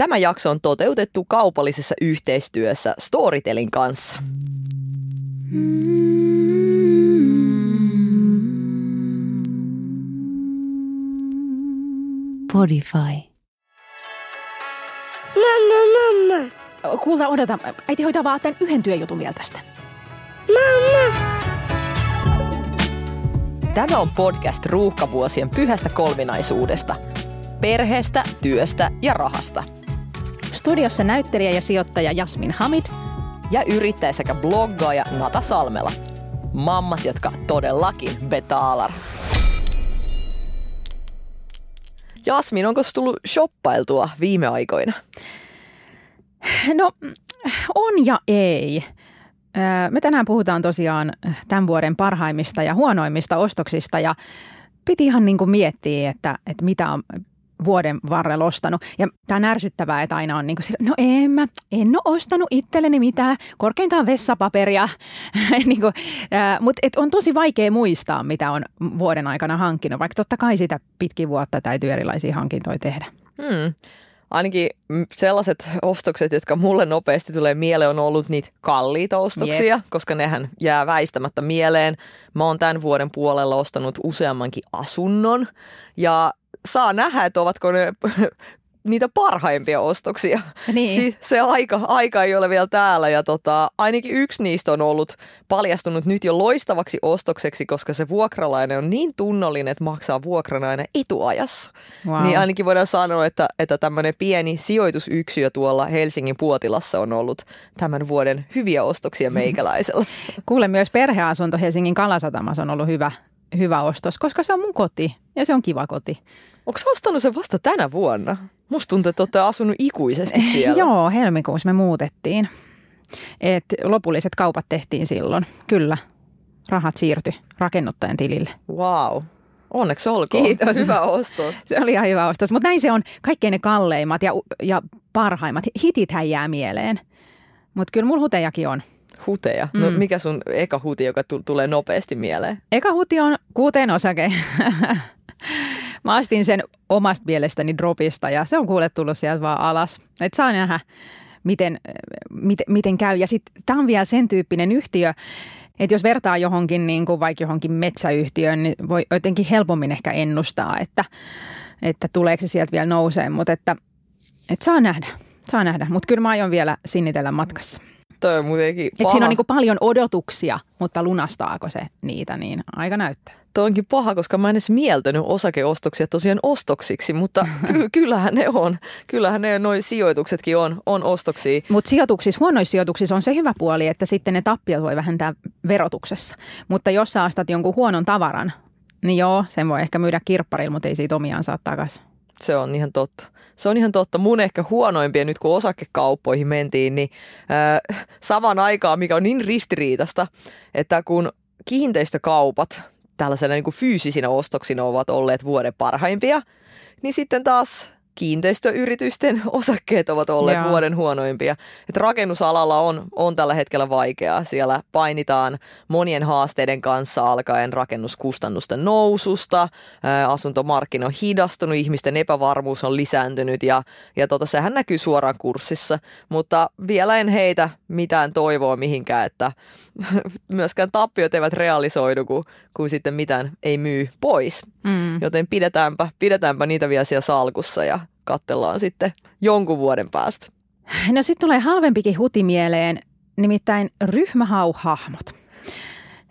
Tämä jakso on toteutettu kaupallisessa yhteistyössä Storytelin kanssa. Podify. Mamma, mamma. Kuulta, odota. Äiti hoitaa vaan tämän yhden työjutun vielä tästä. Mamma. Tämä on podcast ruuhkavuosien pyhästä kolminaisuudesta. Perheestä, työstä ja rahasta. Studiossa näyttelijä ja sijoittaja Jasmin Hamid. Ja yrittäjä sekä bloggaaja Nata Salmela. Mammat, jotka todellakin betaalar. Jasmin, onko tullut shoppailtua viime aikoina? No, on ja ei. Me tänään puhutaan tosiaan tämän vuoden parhaimmista ja huonoimmista ostoksista ja piti ihan niin kuin miettiä, että, että mitä on vuoden varrella ostanut. Ja tämä on ärsyttävää, että aina on niin kuin sillä, no en mä, en ole ostanut itselleni mitään, korkeintaan vessapaperia. niin kuin, mutta et on tosi vaikea muistaa, mitä on vuoden aikana hankkinut, vaikka totta kai sitä pitkin vuotta täytyy erilaisia hankintoja tehdä. Hmm. Ainakin sellaiset ostokset, jotka mulle nopeasti tulee mieleen, on ollut niitä kalliita ostoksia, yep. koska nehän jää väistämättä mieleen. Mä oon tämän vuoden puolella ostanut useammankin asunnon ja saa nähdä, että ovatko ne niitä parhaimpia ostoksia. Niin. Si- se aika, aika ei ole vielä täällä ja tota, ainakin yksi niistä on ollut paljastunut nyt jo loistavaksi ostokseksi, koska se vuokralainen on niin tunnollinen, että maksaa vuokran aina etuajassa. Wow. Niin ainakin voidaan sanoa, että, että tämmöinen pieni sijoitusyksiö tuolla Helsingin Puotilassa on ollut tämän vuoden hyviä ostoksia meikäläisellä. Kuule myös perheasunto Helsingin Kalasatamassa on ollut hyvä, hyvä ostos, koska se on mun koti ja se on kiva koti. Onko ostanut sen vasta tänä vuonna? Musta tuntuu, että olette asunut ikuisesti siellä. Joo, helmikuussa me muutettiin. Et lopulliset kaupat tehtiin silloin, kyllä. Rahat siirtyi rakennuttajan tilille. Wow. Onneksi olkoon. Kiitos. Hyvä ostos. Se oli ihan hyvä ostos, mutta näin se on. Kaikkein ne kalleimmat ja, ja parhaimmat. Hitithän jää mieleen. Mutta kyllä mulla hutejakin on. Huteja. No mikä sun eka huti, joka tu- tulee nopeasti mieleen? Eka huti on kuuteen osake. Mä astin sen omasta mielestäni dropista ja se on kuule tullut sieltä vaan alas. Et saa nähdä, miten, miten, miten käy. Ja sitten tämä on vielä sen tyyppinen yhtiö, että jos vertaa johonkin, niin kuin vaikka johonkin metsäyhtiöön, niin voi jotenkin helpommin ehkä ennustaa, että, että tuleeko se sieltä vielä nousee. Mutta että, että saa nähdä, saa nähdä. Mutta kyllä mä aion vielä sinnitellä matkassa. Toi on muutenkin Et siinä on niin paljon odotuksia, mutta lunastaako se niitä, niin aika näyttää. Toi onkin paha, koska mä en edes mieltänyt osakeostoksia tosiaan ostoksiksi, mutta ky- kyllähän ne on. Kyllähän ne noi sijoituksetkin on, on ostoksia. Mutta sijoituksissa, huonoissa sijoituksissa on se hyvä puoli, että sitten ne tappiot voi vähentää verotuksessa. Mutta jos sä ostat jonkun huonon tavaran, niin joo, sen voi ehkä myydä kirpparilla, mutta ei siitä omiaan saa takaisin. Se on ihan totta. Se on ihan totta. Mun ehkä huonoimpia nyt kun osakekauppoihin mentiin, niin äh, saman aikaan, mikä on niin ristiriitasta, että kun kiinteistökaupat tällaisena niin kuin fyysisinä ostoksina ovat olleet vuoden parhaimpia, niin sitten taas kiinteistöyritysten osakkeet ovat olleet Joo. vuoden huonoimpia. Et rakennusalalla on, on tällä hetkellä vaikeaa. Siellä painitaan monien haasteiden kanssa alkaen rakennuskustannusten noususta, ää, asuntomarkkina on hidastunut, ihmisten epävarmuus on lisääntynyt ja, ja tota, sehän näkyy suoraan kurssissa. Mutta vielä en heitä mitään toivoa mihinkään, että myöskään tappiot eivät realisoidu, kun, kun sitten mitään ei myy pois. Mm. Joten pidetäänpä, pidetäänpä niitä vielä siellä salkussa ja katsellaan sitten jonkun vuoden päästä. No sitten tulee halvempikin huti mieleen, nimittäin ryhmähauhahmot.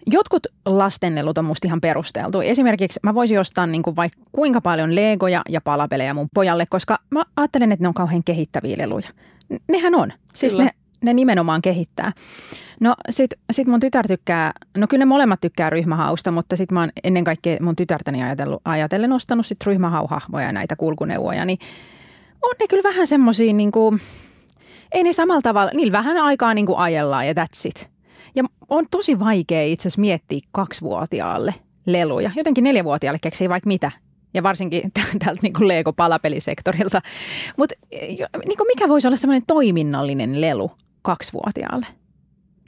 Jotkut lastenlelut on musta ihan perusteltu. Esimerkiksi mä voisin ostaa niin kuin vaikka kuinka paljon legoja ja palapelejä mun pojalle, koska mä ajattelen, että ne on kauhean kehittäviä leluja. Nehän on. Siis Kyllä. ne, ne nimenomaan kehittää. No sit, sit mun tytär tykkää, no kyllä ne molemmat tykkää ryhmähausta, mutta sit mä oon ennen kaikkea mun tytärtäni ajatellut, ajatellen ostanut sit ryhmähauhahmoja ja näitä kulkuneuvoja, niin on ne kyllä vähän semmosia niinku, ei ne samalla tavalla, niillä vähän aikaa niinku ajellaan ja that's it. Ja on tosi vaikea itse asiassa miettiä kaksivuotiaalle leluja. Jotenkin neljävuotiaalle keksii vaikka mitä. Ja varsinkin tältä niin Lego-palapelisektorilta. Mutta niin mikä voisi olla semmoinen toiminnallinen lelu kaksivuotiaalle?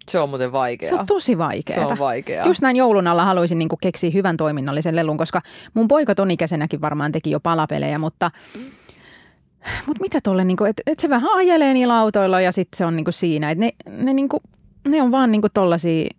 Se on muuten vaikeaa. Se on tosi vaikeaa. Se on vaikeaa. Just näin joulun alla haluaisin niin keksiä hyvän toiminnallisen lelun, koska mun poika ton ikäisenäkin varmaan teki jo palapelejä, mutta Mutta mitä tuolle, niinku, että et se vähän ajelee niillä autoilla ja sitten se on niinku siinä. Että ne, ne, niinku, ne on vaan niinku tollasia,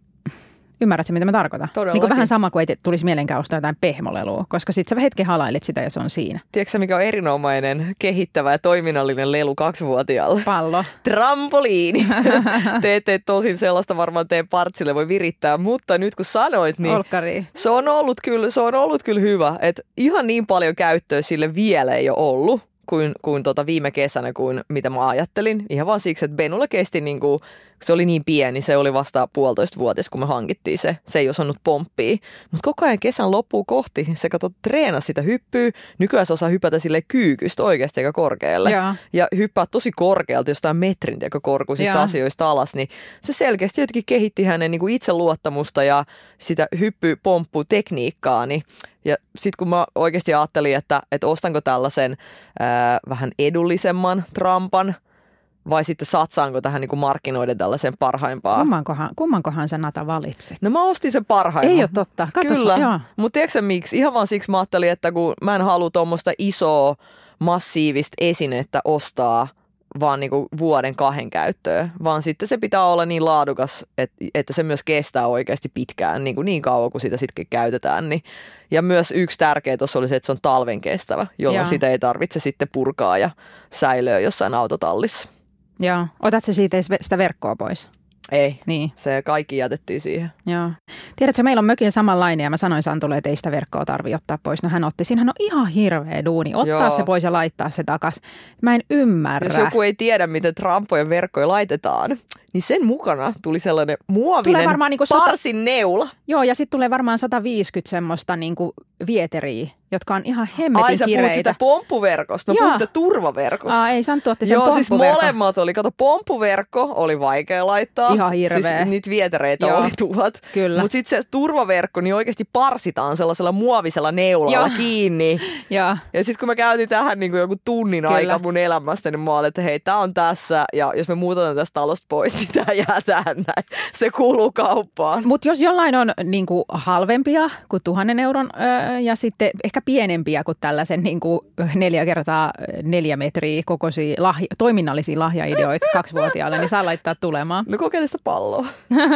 ymmärrätkö mitä mä tarkoitan? Todellakin. Niinku vähän sama kuin ei tulisi mielenkään ostaa jotain pehmolelua, koska sitten sä hetken halailit sitä ja se on siinä. Tiedätkö mikä on erinomainen, kehittävä ja toiminnallinen lelu kaksivuotiaalle? Pallo. Trampoliini. Te ette tosin sellaista varmaan teidän partsille voi virittää, mutta nyt kun sanoit, niin Olkkari. se on ollut kyllä, se on ollut kyllä hyvä. että ihan niin paljon käyttöä sille vielä ei ole ollut kuin, kuin tota viime kesänä, kuin mitä mä ajattelin. Ihan vaan siksi, että Benulle kesti, niin kuin, se oli niin pieni, se oli vasta puolitoista vuotias, kun me hankittiin se. Se ei osannut pomppia. Mutta koko ajan kesän loppuun kohti se kato treenasi sitä hyppyä. Nykyään se osaa hypätä sille kyykystä oikeasti aika korkealle. Joo. Ja hyppää tosi korkealta jostain metrin teko korkuisista Joo. asioista alas, niin se selkeästi jotenkin kehitti hänen niin kuin itseluottamusta ja sitä hyppy-pomppu-tekniikkaa. Niin ja sitten kun mä oikeasti ajattelin, että, että ostanko tällaisen ää, vähän edullisemman trampan, vai sitten satsaanko tähän niin kuin markkinoiden tällaisen parhaimpaan. Kummankohan, kummankohan sä Nata valitsit? No mä ostin sen parhaimman. Ei ole totta. Katos, Kyllä, mutta tiedätkö miksi? Ihan vaan siksi mä ajattelin, että kun mä en halua tuommoista isoa massiivista esinettä ostaa vaan niinku vuoden kahden käyttöön, vaan sitten se pitää olla niin laadukas, että, että se myös kestää oikeasti pitkään, niin, kuin niin kauan kuin sitä sitten käytetään. Niin. Ja myös yksi tärkeä tuossa oli se, että se on talven kestävä, jolloin Joo. sitä ei tarvitse sitten purkaa ja säilöä jossain autotallissa. Joo. Otat se siitä sitä verkkoa pois? Ei, Niin, se kaikki jätettiin siihen. joo. Tiedätkö, meillä on mökin samanlainen ja mä sanoin Santulle, että ei sitä verkkoa tarvi ottaa pois. No hän otti, siinähän on ihan hirveä duuni. Ottaa Joo. se pois ja laittaa se takas. Mä en ymmärrä. Jos joku ei tiedä, miten trampojen verkkoja laitetaan, niin sen mukana tuli sellainen muovinen Tulee varmaan niinku sata- parsin neula. Joo, ja sitten tulee varmaan 150 semmoista niinku vieteriä, jotka on ihan hemmetin Ai sä puhut kireitä. sitä pomppuverkosta, mä Joo. puhun sitä turvaverkosta. Aa, ei Santtu otti sen Joo, siis molemmat oli. Kato, pomppuverkko oli vaikea laittaa. Ihan hirveä. Siis niitä vietereitä Joo. oli tuhat. Kyllä. Mutta sitten se turvaverkko, niin oikeasti parsitaan sellaisella muovisella neulalla Joo. kiinni. Joo. Ja sitten kun mä käytin tähän niin kuin joku tunnin Kyllä. aika mun elämästä, niin mä olin, että hei, tää on tässä. Ja jos me muutetaan tästä talosta pois, niin tää jää tähän näin. Se kuuluu kauppaan. Mutta jos jollain on niinku halvempia kuin tuhannen euron öö, ja sitten ehkä pienempiä kuin tällaisen niinku neljä kertaa neljä metriä kokoisia lahja, toiminnallisia lahjaideoita kaksivuotiaalle, niin saa laittaa tulemaan. No kokeile sitä palloa.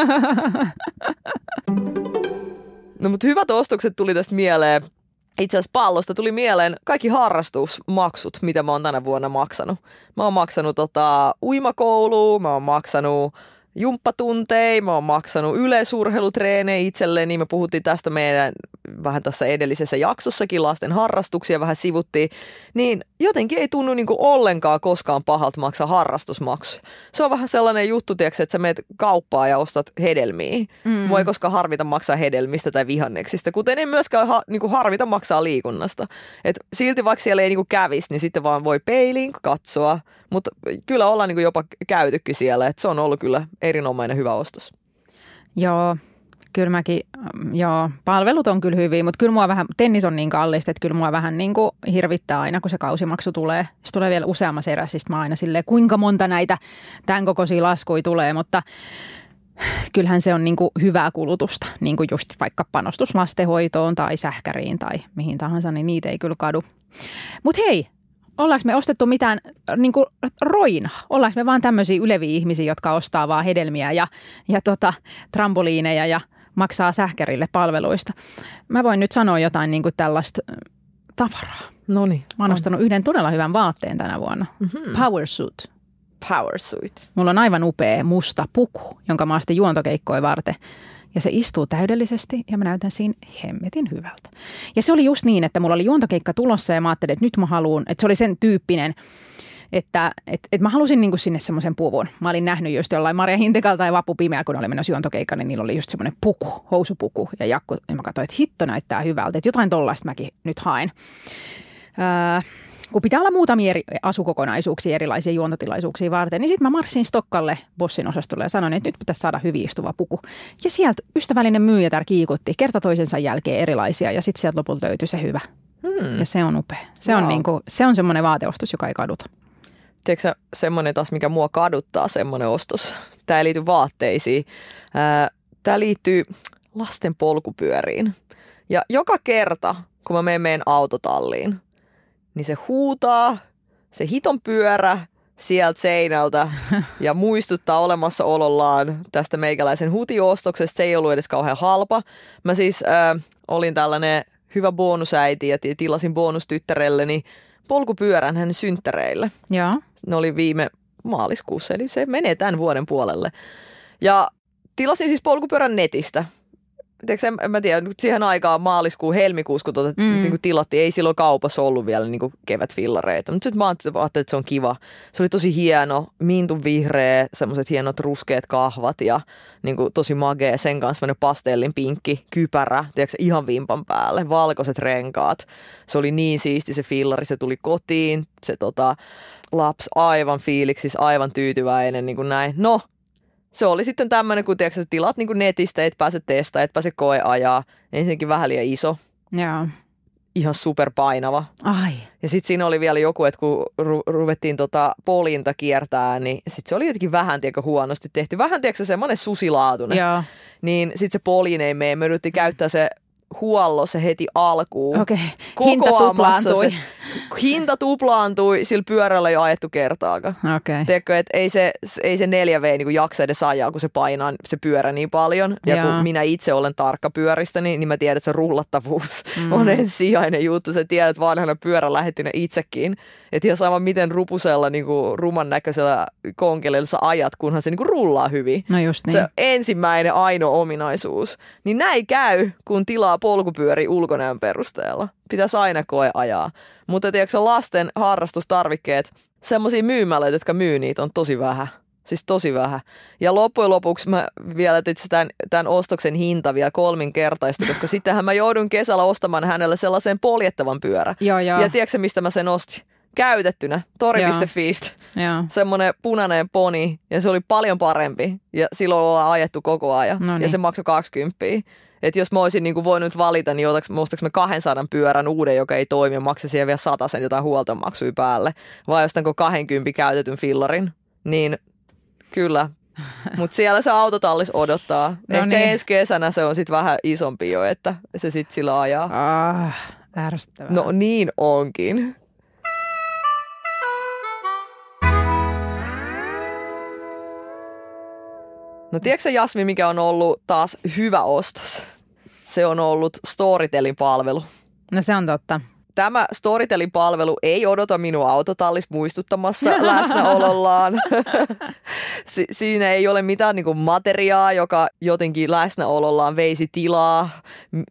no mutta hyvät ostokset tuli tästä mieleen. Itse asiassa pallosta tuli mieleen kaikki harrastusmaksut, mitä mä oon tänä vuonna maksanut. Mä oon maksanut tota, uimakouluun, mä oon maksanut jumppatunteja, mä oon maksanut yleisurheilutreenejä itselleni. Me puhuttiin tästä meidän vähän tässä edellisessä jaksossakin, lasten harrastuksia vähän sivuttiin. Niin jotenkin ei tunnu niinku ollenkaan koskaan pahalta maksaa harrastusmaksu. Se on vähän sellainen juttu, tiiäks, että sä meet kauppaan ja ostat hedelmiä. Mm. Voi koskaan harvita maksaa hedelmistä tai vihanneksista, kuten ei myöskään ha, niinku harvita maksaa liikunnasta. Et silti vaikka siellä ei niinku kävisi, niin sitten vaan voi peiliin katsoa. Mutta kyllä ollaan niinku jopa käytykin siellä, että se on ollut kyllä erinomainen hyvä ostos. Joo, kyllä mäkin, mm, joo, palvelut on kyllä hyviä, mutta kyllä mua vähän, tennis on niin kallista, että kyllä mua vähän niin kuin hirvittää aina, kun se kausimaksu tulee. Se tulee vielä useammassa erässä, sitten mä aina silleen, kuinka monta näitä tämän kokoisia laskuja tulee, mutta kyllähän se on niin kuin hyvää kulutusta, niin kuin just vaikka panostus lastenhoitoon tai sähkäriin tai mihin tahansa, niin niitä ei kyllä kadu. Mutta hei, ollaanko me ostettu mitään niin kuin roina? Ollaanko me vaan tämmöisiä yleviä ihmisiä, jotka ostaa vaan hedelmiä ja, ja tota, trampoliineja ja maksaa sähkärille palveluista? Mä voin nyt sanoa jotain niin kuin tällaista äh, tavaraa. No niin. Mä oon ostanut yhden todella hyvän vaatteen tänä vuonna. Mm-hmm. Power suit. Power suit. Mulla on aivan upea musta puku, jonka mä ostin juontokeikkoja varten. Ja se istuu täydellisesti ja mä näytän siinä hemmetin hyvältä. Ja se oli just niin, että mulla oli juontokeikka tulossa ja mä ajattelin, että nyt mä haluan, että se oli sen tyyppinen, että et, et mä halusin niinku sinne semmoisen puvun. Mä olin nähnyt just jollain Maria Hintekalta ja Vappu Pimeä, kun oli menossa juontokeikkaan, niin niillä oli just semmoinen puku, housupuku. Ja Jakku, ja mä katsoin, että hitto näyttää hyvältä, että jotain tollaista mäkin nyt haen. Öö, kun pitää olla muutamia eri asukokonaisuuksia, erilaisia juontotilaisuuksia varten, niin sitten mä marssin Stokkalle bossin osastolle ja sanoin, että nyt pitäisi saada hyvin istuva puku. Ja sieltä ystävällinen myyjätär kiikutti kerta toisensa jälkeen erilaisia ja sitten sieltä lopulta löytyi se hyvä. Hmm. Ja se on upea. Se on, Wow. niinku, se on semmoinen vaateostos, joka ei kaduta. Tiedätkö semmoinen taas, mikä mua kaduttaa, semmoinen ostos. Tämä ei liity vaatteisiin. Tämä liittyy lasten polkupyöriin. Ja joka kerta, kun mä menen meidän autotalliin, niin se huutaa, se hiton pyörä sieltä seinältä ja muistuttaa olemassaolollaan tästä meikäläisen hutiostoksesta. Se ei ollut edes kauhean halpa. Mä siis äh, olin tällainen hyvä bonusäiti ja tilasin bonustyttärelleni polkupyörän hänen synttäreille. Joo. Ne oli viime maaliskuussa, eli se menee tämän vuoden puolelle. Ja tilasin siis polkupyörän netistä. Tiedätkö, en, en mä tiedä, nyt siihen aikaan maaliskuun, helmikuussa, kun tuota, mm. niin kuin tilattiin, ei silloin kaupassa ollut vielä niin kuin kevätfillareita. Mutta sitten mä ajattelin, että se on kiva. Se oli tosi hieno, mintun vihreä, semmoiset hienot ruskeat kahvat ja niin kuin tosi magea. Sen kanssa semmoinen pastellin pinkki kypärä, tiedätkö, ihan vimpan päälle, valkoiset renkaat. Se oli niin siisti se fillari, se tuli kotiin, se tota, lapsi aivan fiiliksis, aivan tyytyväinen, niin kuin näin. No, se oli sitten tämmöinen, kun tiedätkö, tilat niin kuin netistä, et pääse testaa, et pääse koeajaa. Ensinnäkin vähän liian iso, Joo. ihan superpainava. Ai. Ja sitten siinä oli vielä joku, että kun ru- ruvettiin tota polinta kiertää, niin sitten se oli jotenkin vähän tiedätkö, huonosti tehty. Vähän tiedätkö, semmoinen susilaatuinen. Joo. Niin sitten se polin ei mene. Me yritettiin käyttää se huollo se heti alkuun. Okei. Hinta Kokoamassa tuplaantui. Se, hinta tuplaantui, sillä pyörällä ei ajettu kertaakaan. Okei. Tiedätkö, että ei se, ei se 4V niin jaksa edes ajaa, kun se painaa se pyörä niin paljon. Ja Joo. kun minä itse olen tarkka pyöristä, niin, niin mä tiedän, että se rullattavuus mm. on ensisijainen juttu. Sä tiedät vanhana pyörälähettinä itsekin. Että ihan sama miten rupusella niin kuin ruman näköisellä konkelilla sä ajat, kunhan se niin kuin rullaa hyvin. No just niin. Se ensimmäinen ainoa ominaisuus. Niin näin käy, kun tilaa polkupyöri ulkonäön perusteella. Pitäisi aina koe ajaa. Mutta tiedätkö, lasten harrastustarvikkeet, semmoisia myymälöitä, jotka myy niitä, on tosi vähän. Siis tosi vähän. Ja loppujen lopuksi mä vielä itse tämän, tämän ostoksen hinta vielä kolminkertaistui, koska sittenhän mä joudun kesällä ostamaan hänelle sellaisen poljettavan pyörän. Joo, joo. Ja tiedätkö mistä mä sen ostin? Käytettynä, tori.fiistä semmoinen punainen poni ja se oli paljon parempi ja silloin ollaan ajettu koko ajan No ja niin. se maksoi 20. Et jos mä olisin niinku voinut valita, niin otaks, ostaks mä 200 pyörän uuden, joka ei toimi ja maksaa siihen vielä 100 sen jotain huoltomaksuja päälle, vai ostanko 20 käytetyn fillarin, niin kyllä. Mutta siellä se autotallis odottaa. No Ehkä niin. ensi kesänä se on sitten vähän isompi jo, että se sitten sillä ajaa. Ah, ärsyttävää. No niin onkin. No tiedätkö Jasmi, mikä on ollut taas hyvä ostos? Se on ollut Storytelin palvelu. no se on totta. Tämä Storytelin palvelu ei odota minua autotallis muistuttamassa läsnäolollaan. si- siinä ei ole mitään niin kuin materiaa, joka jotenkin läsnäolollaan veisi tilaa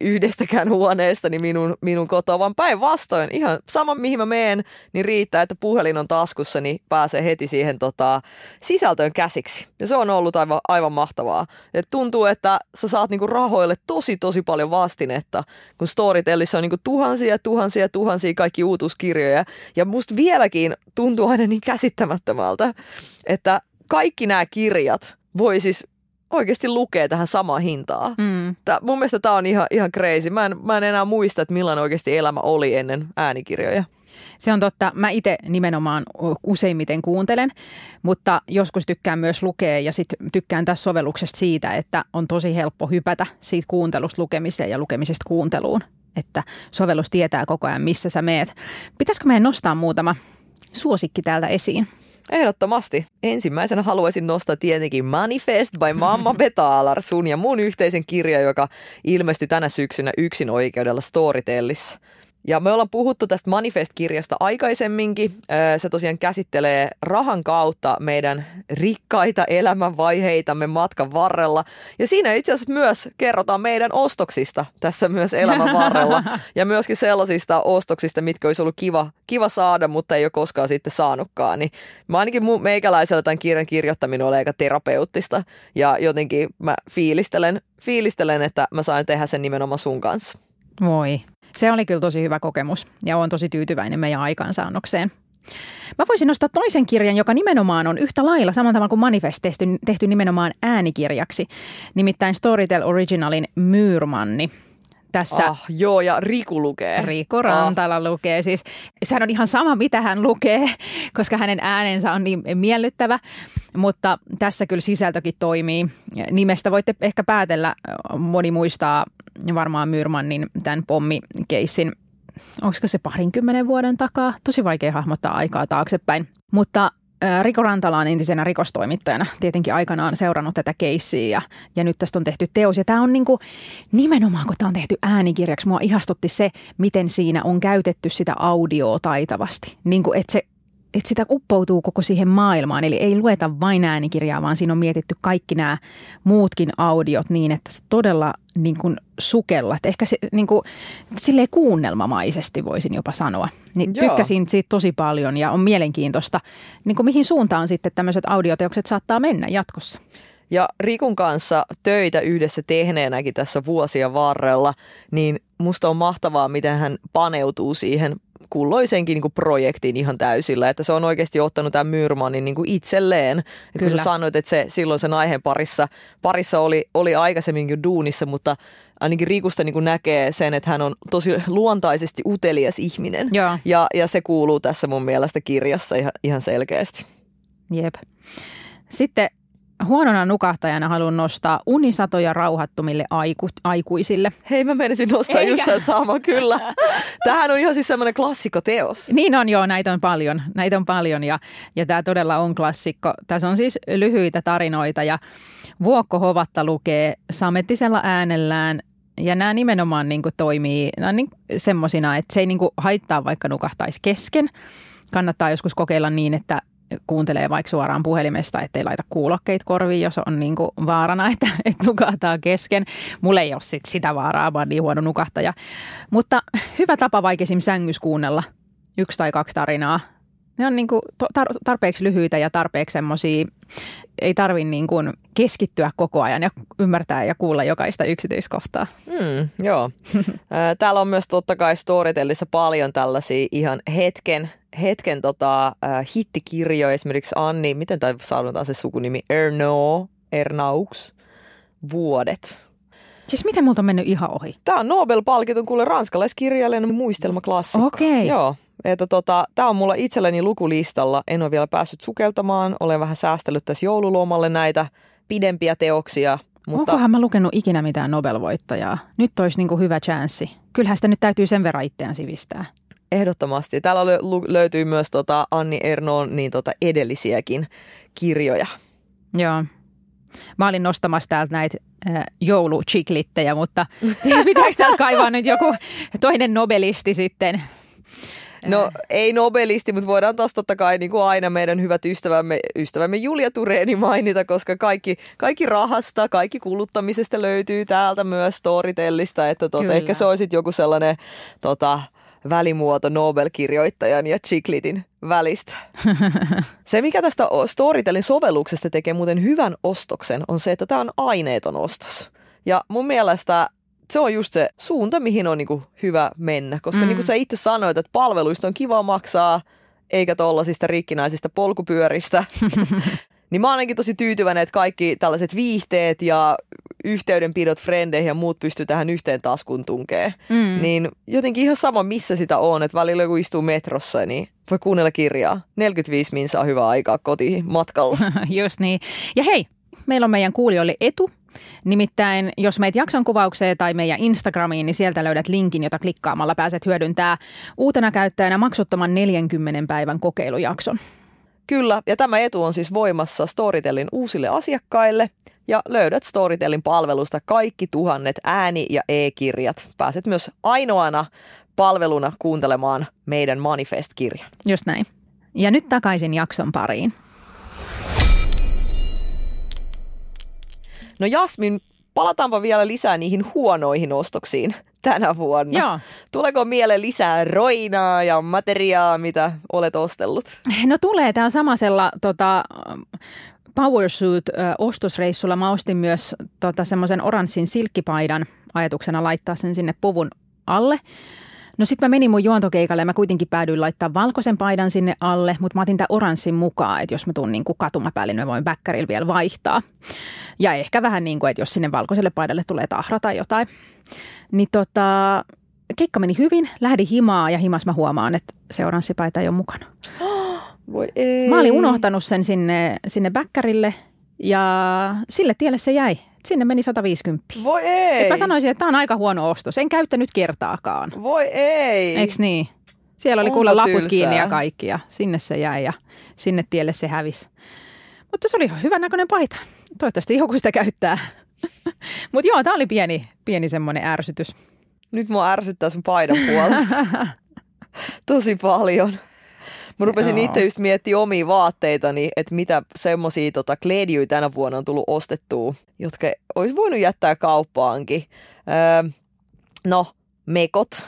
yhdestäkään huoneestani minun, minun kotoa, vaan päinvastoin ihan sama mihin mä meen, niin riittää, että puhelin on taskussa, niin pääsee heti siihen tota, sisältöön käsiksi. Ja se on ollut aivan, aivan mahtavaa. Et tuntuu, että sä saat niinku rahoille tosi tosi paljon vastinetta, kun Storytellissa on niinku tuhansia tuhansia tuhansia kaikki uutuuskirjoja. Ja musta vieläkin tuntuu aina niin käsittämättömältä, että kaikki nämä kirjat voi siis oikeasti lukea tähän samaan hintaan. Mm. Tää, mun mielestä tämä on ihan, ihan crazy. Mä en, mä en enää muista, että millainen oikeasti elämä oli ennen äänikirjoja. Se on totta. Mä itse nimenomaan useimmiten kuuntelen, mutta joskus tykkään myös lukea ja sit tykkään tässä sovelluksesta siitä, että on tosi helppo hypätä siitä kuuntelusta lukemiseen ja lukemisesta kuunteluun. Että sovellus tietää koko ajan, missä sä meet. Pitäisikö meidän nostaa muutama suosikki täältä esiin? Ehdottomasti. Ensimmäisenä haluaisin nostaa tietenkin Manifest by Mamma Betalar, sun ja mun yhteisen kirja, joka ilmestyi tänä syksynä yksin oikeudella Storytellissa. Ja me ollaan puhuttu tästä Manifest-kirjasta aikaisemminkin. Se tosiaan käsittelee rahan kautta meidän rikkaita elämänvaiheitamme matkan varrella. Ja siinä itse asiassa myös kerrotaan meidän ostoksista tässä myös elämän varrella. Ja myöskin sellaisista ostoksista, mitkä olisi ollut kiva, kiva saada, mutta ei ole koskaan sitten saanutkaan. Niin mä ainakin meikäläisellä tämän kirjan kirjoittaminen oli aika terapeuttista. Ja jotenkin mä fiilistelen, fiilistelen, että mä sain tehdä sen nimenomaan sun kanssa. Voi. Se oli kyllä tosi hyvä kokemus ja olen tosi tyytyväinen meidän aikaansaannokseen. Mä voisin nostaa toisen kirjan, joka nimenomaan on yhtä lailla samalla tavalla kuin Manifest tehty, tehty nimenomaan äänikirjaksi, nimittäin Storytel Originalin Myyrmanni. Tässä Ah, joo, ja Riku lukee. Riku Rantala lukee siis. Sehän on ihan sama, mitä hän lukee, koska hänen äänensä on niin miellyttävä, mutta tässä kyllä sisältökin toimii. Nimestä voitte ehkä päätellä, moni muistaa varmaan Myyrmannin tämän pommikeissin olisiko se parinkymmenen vuoden takaa. Tosi vaikea hahmottaa aikaa taaksepäin. Mutta Riko Rantala on entisenä rikostoimittajana tietenkin aikanaan seurannut tätä keissiä ja, ja nyt tästä on tehty teos. Ja tämä on niinku, nimenomaan, kun tämä on tehty äänikirjaksi, mua ihastutti se, miten siinä on käytetty sitä audioa taitavasti. Niin kuin, että se että sitä uppoutuu koko siihen maailmaan. Eli ei lueta vain äänikirjaa, vaan siinä on mietitty kaikki nämä muutkin audiot niin, että se todella niin kuin sukella. Että ehkä se, niin kuin, silleen kuunnelmamaisesti voisin jopa sanoa. Niin Joo. tykkäsin siitä tosi paljon ja on mielenkiintoista, niin kuin mihin suuntaan sitten tämmöiset audioteokset saattaa mennä jatkossa. Ja Rikun kanssa töitä yhdessä tehneenäkin tässä vuosien varrella, niin musta on mahtavaa, miten hän paneutuu siihen kulloisenkin niin kuin projektiin ihan täysillä. Että se on oikeasti ottanut tämän Myrmanin niin kuin itselleen. Että kun sä sanoit, että se silloin sen aiheen parissa, parissa oli, oli aikaisemminkin duunissa, mutta ainakin Rikusta niin kuin näkee sen, että hän on tosi luontaisesti utelias ihminen. Joo. Ja, ja se kuuluu tässä mun mielestä kirjassa ihan, ihan selkeästi. Jep. Sitten huonona nukahtajana haluan nostaa unisatoja rauhattomille aiku, aikuisille. Hei, mä menisin nostaa Eikä. just tämän sama, kyllä. Tämähän on ihan siis semmoinen klassikkoteos. Niin on joo, näitä on paljon. Näitä on paljon ja, ja tämä todella on klassikko. Tässä on siis lyhyitä tarinoita ja Vuokko Hovatta lukee samettisella äänellään ja nämä nimenomaan niin kuin toimii niin semmoisina, että se ei niin kuin haittaa vaikka nukahtaisi kesken. Kannattaa joskus kokeilla niin, että kuuntelee vaikka suoraan puhelimesta, ettei laita kuulokkeet korviin, jos on niin kuin vaarana, että, että nukahtaa kesken. Mulla ei ole sit sitä vaaraa, vaan niin huono nukahtaja. Mutta hyvä tapa vaikka esim. sängys kuunnella yksi tai kaksi tarinaa. Ne on niin kuin tar- tarpeeksi lyhyitä ja tarpeeksi semmoisia, ei tarvi niin kuin keskittyä koko ajan ja ymmärtää ja kuulla jokaista yksityiskohtaa. Mm, joo. Ää, Täällä on myös totta kai Storytellissa paljon tällaisia ihan hetken, hetken tota, äh, hittikirjoja. Esimerkiksi Anni, miten tai sanotaan se sukunimi, Erno, Ernaux, Vuodet. Siis miten multa on mennyt ihan ohi? Tämä on Nobel-palkitun kuule ranskalaiskirjailijan muistelmaklassikko. Okei. Joo. Että tota, tämä on mulla itselleni lukulistalla. En ole vielä päässyt sukeltamaan. Olen vähän säästellyt tässä joululomalle näitä pidempiä teoksia. Mutta Onkohan mä lukenut ikinä mitään Nobel-voittajaa? Nyt olisi niin kuin hyvä chanssi. Kyllähän sitä nyt täytyy sen verran itseään sivistää. ehdottomasti. Täällä löytyy myös tota Anni Ernoon niin tota edellisiäkin kirjoja. Joo. Mä olin nostamassa täältä näitä äh, jouluchiklittejä, mutta pitääkö täältä kaivaa nyt joku toinen nobelisti sitten? No ei nobelisti, mutta voidaan taas totta kai niin kuin aina meidän hyvät ystävämme, ystävämme Julia Tureeni mainita, koska kaikki, kaikki rahasta, kaikki kuluttamisesta löytyy täältä myös Storytellista, että tota, Kyllä. ehkä se olisi joku sellainen tota, välimuoto Nobel-kirjoittajan ja Chiclitin välistä. Se, mikä tästä Storytellin sovelluksesta tekee muuten hyvän ostoksen, on se, että tämä on aineeton ostos. Ja mun mielestä se on just se suunta, mihin on niinku hyvä mennä. Koska mm. niin kuin sä itse sanoit, että palveluista on kiva maksaa, eikä tollasista rikkinäisistä polkupyöristä. niin mä oon ainakin tosi tyytyväinen, että kaikki tällaiset viihteet ja yhteydenpidot frendeihin ja muut pystyy tähän yhteen taskuun tunkeen. Mm. Niin jotenkin ihan sama, missä sitä on, että välillä joku istuu metrossa, niin voi kuunnella kirjaa. 45 min saa hyvää aikaa kotiin matkalla. Just niin. Ja hei, meillä on meidän kuulijoille etu. Nimittäin, jos meet jakson kuvaukseen tai meidän Instagramiin, niin sieltä löydät linkin, jota klikkaamalla pääset hyödyntää uutena käyttäjänä maksuttoman 40 päivän kokeilujakson. Kyllä, ja tämä etu on siis voimassa Storytellin uusille asiakkaille ja löydät Storytellin palvelusta kaikki tuhannet ääni- ja e-kirjat. Pääset myös ainoana palveluna kuuntelemaan meidän Manifest-kirjan. Just näin. Ja nyt takaisin jakson pariin. No Jasmin, palataanpa vielä lisää niihin huonoihin ostoksiin tänä vuonna. Joo. Tuleeko mieleen lisää roinaa ja materiaa, mitä olet ostellut? No tulee tämä samasella tota, Powersuit-ostosreissulla. Mä ostin myös tota, semmoisen oranssin silkkipaidan ajatuksena laittaa sen sinne puvun alle. No sitten mä menin mun juontokeikalle ja mä kuitenkin päädyin laittaa valkoisen paidan sinne alle, mutta mä otin tämän oranssin mukaan, että jos mä tuun niin kuin katumapäälle, niin mä voin bäkkärillä vielä vaihtaa. Ja ehkä vähän niin kuin, että jos sinne valkoiselle paidalle tulee tahra tai jotain. Niin tota, keikka meni hyvin, lähdin himaa ja himas mä huomaan, että se oranssipaita ei ole mukana. Voi ei. Mä olin unohtanut sen sinne, sinne ja sille tielle se jäi. Sinne meni 150. Voi ei. Et mä sanoisin, että tämä on aika huono ostos. En käyttänyt kertaakaan. Voi ei. Eiks niin? Siellä oli Onpa kuule laput tylsää. kiinni ja kaikki ja sinne se jäi ja sinne tielle se hävisi. Mutta se oli ihan hyvän näköinen paita. Toivottavasti joku sitä käyttää. Mutta joo, tämä oli pieni, pieni semmoinen ärsytys. Nyt mua ärsyttää sun paidan puolesta. Tosi paljon. Mä rupesin Joo. itse just miettimään omia vaatteitani, että mitä semmosia tota, kledjuja tänä vuonna on tullut ostettua, jotka olisi voinut jättää kauppaankin. Öö, no, mekot.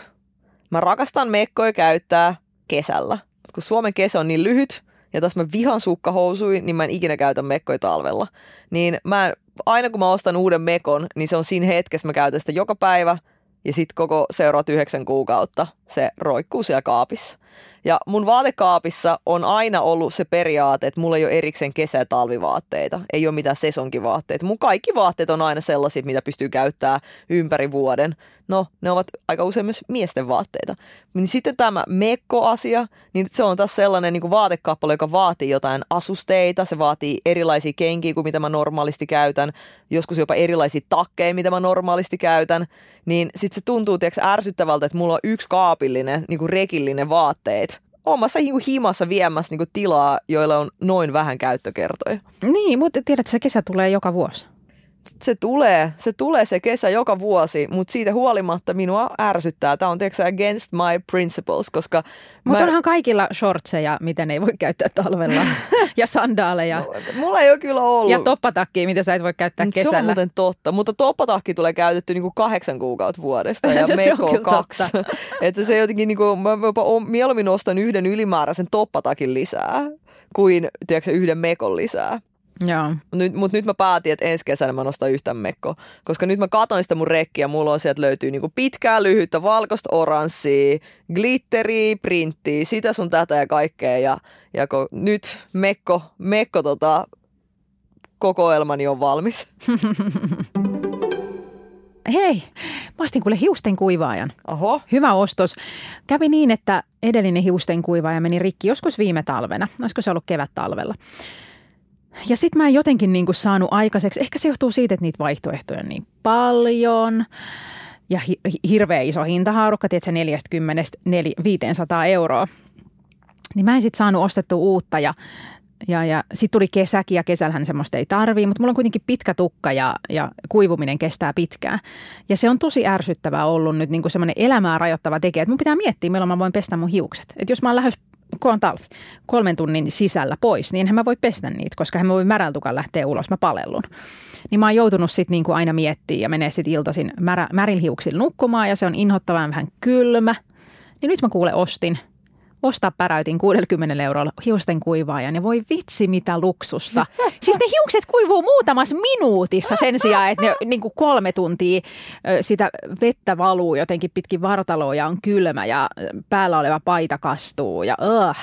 Mä rakastan mekkoja käyttää kesällä. Mut kun Suomen kesä on niin lyhyt, ja taas mä vihan sukkahousui, niin mä en ikinä käytä mekkoja talvella. Niin mä, aina kun mä ostan uuden mekon, niin se on siinä hetkessä, mä käytän sitä joka päivä, ja sitten koko seuraavat yhdeksän kuukautta se roikkuu siellä kaapissa. Ja mun vaatekaapissa on aina ollut se periaate, että mulla ei ole erikseen kesä- ja talvivaatteita. Ei ole mitään sesonkivaatteita. Mun kaikki vaatteet on aina sellaisia, mitä pystyy käyttämään ympäri vuoden. No, ne ovat aika usein myös miesten vaatteita. Niin sitten tämä mekko-asia, niin se on taas sellainen niin vaatekappale, joka vaatii jotain asusteita. Se vaatii erilaisia kenkiä kuin mitä mä normaalisti käytän. Joskus jopa erilaisia takkeja, mitä mä normaalisti käytän. Niin sitten se tuntuu tiiäks, ärsyttävältä, että mulla on yksi kaapillinen, niin kuin rekillinen vaatteet. Omassa himassa viemässä niin tilaa, joilla on noin vähän käyttökertoja. Niin, mutta tiedät, että se kesä tulee joka vuosi. Se tulee, se tulee se kesä joka vuosi, mutta siitä huolimatta minua ärsyttää. Tämä on tiedätkö, against my principles, koska Mutta mä, onhan kaikilla shortseja, mitä ne ei voi käyttää talvella. ja sandaaleja. mulla ei ole kyllä ollut. Ja toppatakkiä, mitä sä et voi käyttää Mut Se on kesällä. muuten totta, mutta toppatakki tulee käytetty niinku kahdeksan kuukautta vuodesta ja No meko kaksi. että se jotenkin, niinku, mä jopa mieluummin ostan yhden ylimääräisen toppatakin lisää kuin tiedätkö, yhden mekon lisää. Joo. Nyt, mutta nyt mä päätin, että ensi kesänä mä nostan yhtään mekko. Koska nyt mä katon sitä mun rekkiä, mulla on sieltä löytyy niinku pitkää, lyhyttä, valkoista, oranssia, glitteriä, printtiä, sitä sun tätä ja kaikkea. Ja, ja ko, nyt mekko, mekko tota, kokoelmani on valmis. Hei, mä ostin kuule hiusten kuivaajan. Oho. Hyvä ostos. Kävi niin, että edellinen hiusten kuivaaja meni rikki joskus viime talvena. Olisiko se ollut kevät talvella? Ja sit mä en jotenkin niinku saanut aikaiseksi. Ehkä se johtuu siitä, että niitä vaihtoehtoja on niin paljon. Ja hi- hi- hirveä iso hintahaarukka, tiedätkö, 40 neli- 500 euroa. Niin mä en sit saanut ostettua uutta ja ja, ja sitten tuli kesäkin ja kesällähän semmoista ei tarvii, mutta mulla on kuitenkin pitkä tukka ja, ja kuivuminen kestää pitkään. Ja se on tosi ärsyttävää ollut nyt niin semmoinen elämää rajoittava tekijä, että mun pitää miettiä, milloin mä voin pestä mun hiukset. Että jos mä oon lähes kun on talvi, kolmen tunnin sisällä pois, niin enhän mä voi pestä niitä, koska hän voi märältukan lähteä ulos, mä palellun. Niin mä oon joutunut sitten niinku aina miettimään ja menee sitten iltaisin märä, märillä nukkumaan ja se on inhottavan vähän kylmä. Niin nyt mä kuule ostin ostaa päräytin 60 eurolla hiusten kuivaajan ja voi vitsi mitä luksusta. Siis ne hiukset kuivuu muutamassa minuutissa sen sijaan, että ne niin kuin kolme tuntia sitä vettä valuu jotenkin pitkin vartaloa ja on kylmä ja päällä oleva paita kastuu ja uh.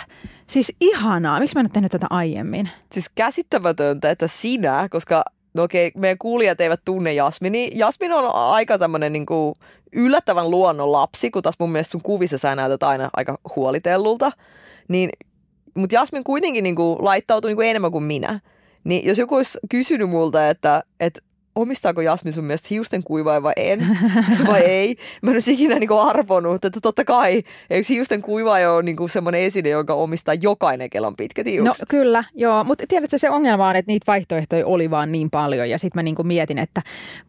Siis ihanaa. Miksi mä en ole tehnyt tätä aiemmin? Siis käsittämätöntä, että sinä, koska no okei, meidän kuulijat eivät tunne Jasmini. Jasmin on aika tämmöinen niin kuin yllättävän luonnon lapsi, kun taas mun mielestä sun kuvissa sä näytät aina aika huolitellulta. Niin, mutta Jasmin kuitenkin niin kuin laittautuu niin kuin enemmän kuin minä. Niin jos joku olisi kysynyt multa, että, että omistaako Jasmin sun mielestä hiusten kuivaaja vai en, vai ei. Mä en olisi ikinä niinku arvonut, että totta kai, eikö hiusten kuivaaja ole niinku semmoinen esine, jonka omistaa jokainen, kello on pitkät No hiukset. kyllä, joo, mutta tiedätkö se ongelma on, että niitä vaihtoehtoja oli vaan niin paljon ja sitten mä niinku mietin, että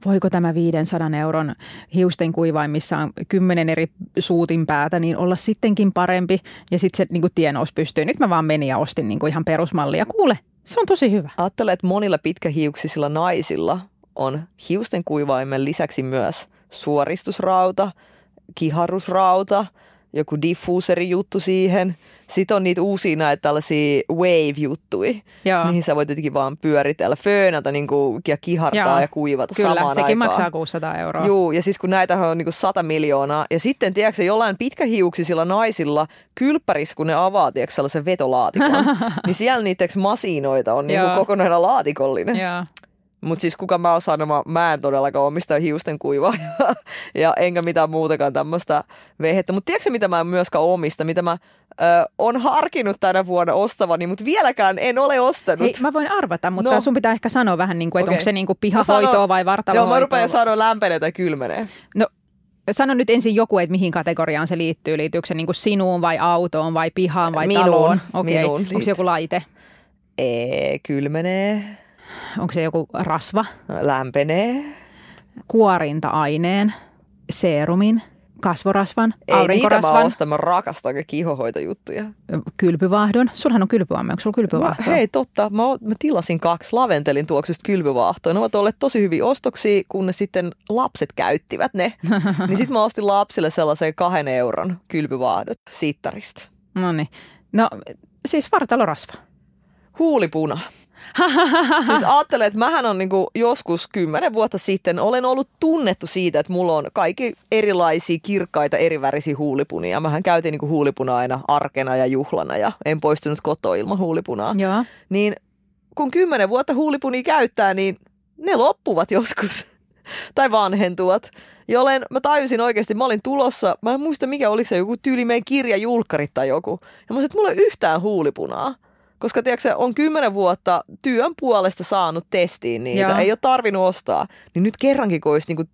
voiko tämä 500 euron hiusten kuivain, missä on kymmenen eri suutin päätä, niin olla sittenkin parempi ja sitten se niinku tie nousi pystyyn. Nyt mä vaan menin ja ostin niinku ihan perusmallia. Kuule, se on tosi hyvä. Ajattelen, että monilla pitkähiuksisilla naisilla on hiusten kuivaimen lisäksi myös suoristusrauta, kiharusrauta, joku diffuseri juttu siihen. Sitten on niitä uusia näitä tällaisia wave-juttuja, Joo. mihin sä voit jotenkin vaan pyöritellä, föönata niin kuin, ja kihartaa Joo. ja kuivata Kyllä, samaan sekin aikaan. maksaa 600 euroa. Juu, ja siis kun näitä on niin 100 miljoonaa, ja sitten tiedätkö, jollain pitkähiuksisilla naisilla kylppärissä, kun ne avaa tiedätkö, sellaisen vetolaatikon, niin siellä niitä masinoita on niin kuin Joo. kokonainen laatikollinen. Joo. Mutta siis kuka mä oon sanomaan, mä en todellakaan omista hiusten kuivaa ja, ja enkä mitään muutakaan tämmöistä vehettä. Mutta tiedätkö mitä mä en myöskään omista, mitä mä ö, on harkinnut tänä vuonna ostavani, mutta vieläkään en ole ostanut. Hei, mä voin arvata, mutta No. no. sun pitää ehkä sanoa vähän, niin kuin, että Okei. onko se niin kuin pihahoitoa sanon- vai Joo, vartalohoitoa. mä rupean sanoa lämpenee tai kylmenee. No sano nyt ensin joku, että mihin kategoriaan se liittyy. Liittyykö se niin kuin sinuun vai autoon vai pihaan vai Minuun. taloon? Okei. Minuun Onko se joku laite? Ee, kylmenee, Onko se joku rasva? lämpenee. Kuorinta-aineen? Seerumin? Kasvorasvan? Ei niitä mä aurinkorasvan? ostan, mä rakastan kihohoitojuttuja. Kylpyvaahdon? Sullahan on kylpyamme. Onko sulla Mä, kylpyvaahtoa? hei, totta. Mä, mä tilasin kaksi laventelin tuoksusta kylpyvaahtoa. Ne ovat olleet tosi hyviä ostoksia, kun ne sitten lapset käyttivät ne. niin sitten mä ostin lapsille sellaisen kahden euron kylpyvaahdot sittarista. No niin. No siis vartalorasva. Huulipuna. siis ajattelen, että mähän on niinku joskus kymmenen vuotta sitten olen ollut tunnettu siitä, että mulla on kaikki erilaisia kirkkaita erivärisiä huulipunia. Mähän käytin niinku huulipunaa aina arkena ja juhlana ja en poistunut kotoa ilman huulipunaa. Joo. Niin kun kymmenen vuotta huulipunia käyttää, niin ne loppuvat joskus. tai vanhentuvat. Jollen mä tajusin oikeasti, mä olin tulossa, mä en muista mikä oliko se joku tyyli meidän kirja julkkarit tai joku. Ja mä sanoin, että mulla ei yhtään huulipunaa. Koska tiedätkö, on kymmenen vuotta työn puolesta saanut testiin niitä, Joo. ei ole tarvinnut ostaa. Niin nyt kerrankin, kun olisi niinku